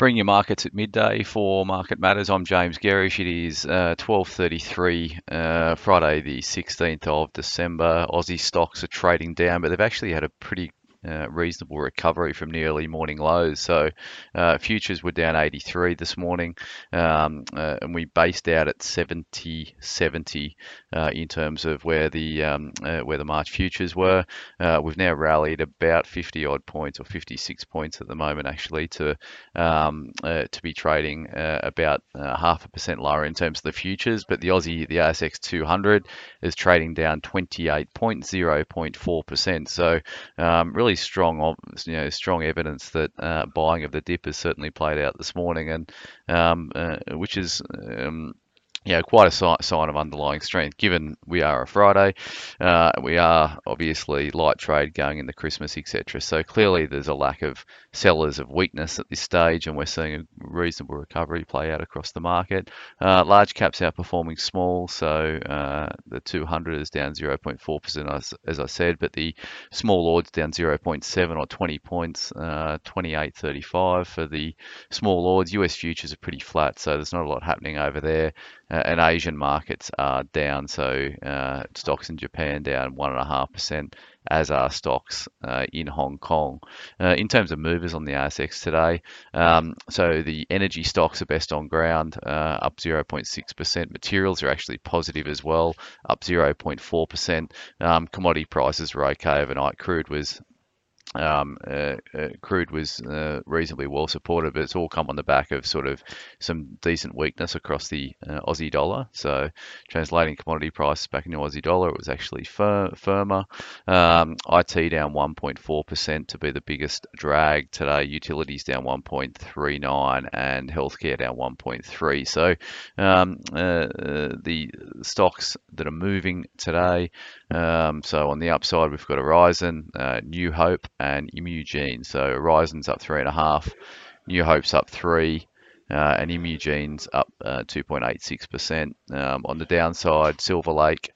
Bring your markets at midday for Market Matters. I'm James Gerrish. It is uh, 12:33 uh, Friday, the 16th of December. Aussie stocks are trading down, but they've actually had a pretty uh, reasonable recovery from the early morning lows. So uh, futures were down 83 this morning, um, uh, and we based out at 70 70 uh, in terms of where the um, uh, where the March futures were. Uh, we've now rallied about 50 odd points or 56 points at the moment actually to um, to be trading about half a percent lower in terms of the futures. But the Aussie, the ASX 200 is trading down 28.0.4 percent. So um, really strong, you know, strong evidence that uh, buying of the dip has certainly played out this morning, and um, uh, which is um, yeah, quite a sign of underlying strength. Given we are a Friday, uh, we are obviously light trade going into Christmas, etc. So clearly, there's a lack of sellers of weakness at this stage, and we're seeing a reasonable recovery play out across the market. Uh, large caps outperforming small, so uh, the 200 is down 0.4% as, as I said, but the Small Ords down 0.7 or 20 points, uh, 28.35 for the Small Ords. US futures are pretty flat, so there's not a lot happening over there and Asian markets are down. So uh, stocks in Japan down one and a half percent, as are stocks uh, in Hong Kong. Uh, in terms of movers on the ASX today, um, so the energy stocks are best on ground, uh, up 0.6%. Materials are actually positive as well, up 0.4%. Um, commodity prices were okay overnight. Crude was um, uh, uh, crude was uh, reasonably well supported, but it's all come on the back of sort of some decent weakness across the uh, Aussie dollar. So, translating commodity prices back into Aussie dollar, it was actually fir- firmer. Um, IT down 1.4% to be the biggest drag today. Utilities down 1.39 and healthcare down 1.3. So, um, uh, uh, the stocks that are moving today. Um, so on the upside, we've got Aurizon, New Hope and Imugene. So Aurizon's up three and a half, New Hope's up three, uh, and Imugene's up uh, 2.86%. Um, on the downside, Silver Lake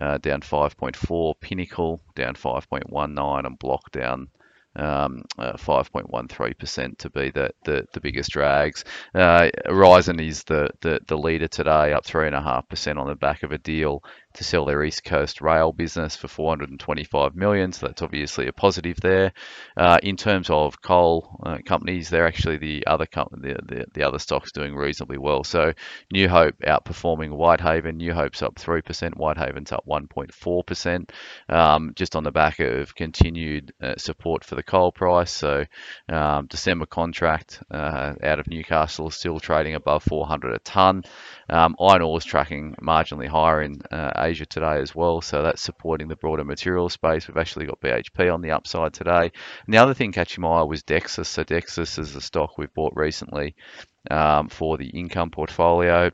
uh, down 5.4, Pinnacle down 5.19, and Block down um, 5.13% uh, to be the, the, the biggest drags. Uh, Aurizon is the, the, the leader today, up 3.5% on the back of a deal to sell their East Coast rail business for 425 million. So that's obviously a positive there. Uh, in terms of coal uh, companies, they're actually the other company, the, the, the, other stocks doing reasonably well. So New Hope outperforming Whitehaven. New Hope's up 3%. Whitehaven's up 1.4%, um, just on the back of continued uh, support for the coal price. So um, December contract uh, out of Newcastle is still trading above 400 a tonne. Um, iron ore is tracking marginally higher in uh, Asia today as well, so that's supporting the broader material space. We've actually got BHP on the upside today. And the other thing catching my eye was Dexus. So Dexus is a stock we've bought recently um, for the income portfolio.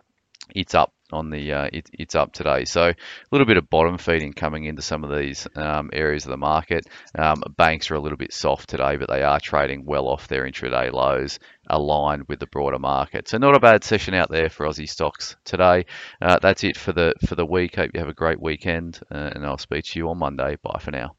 It's up on the uh, it, it's up today. So a little bit of bottom feeding coming into some of these um, areas of the market. Um, banks are a little bit soft today, but they are trading well off their intraday lows, aligned with the broader market. So not a bad session out there for Aussie stocks today. Uh, that's it for the for the week. Hope you have a great weekend, uh, and I'll speak to you on Monday. Bye for now.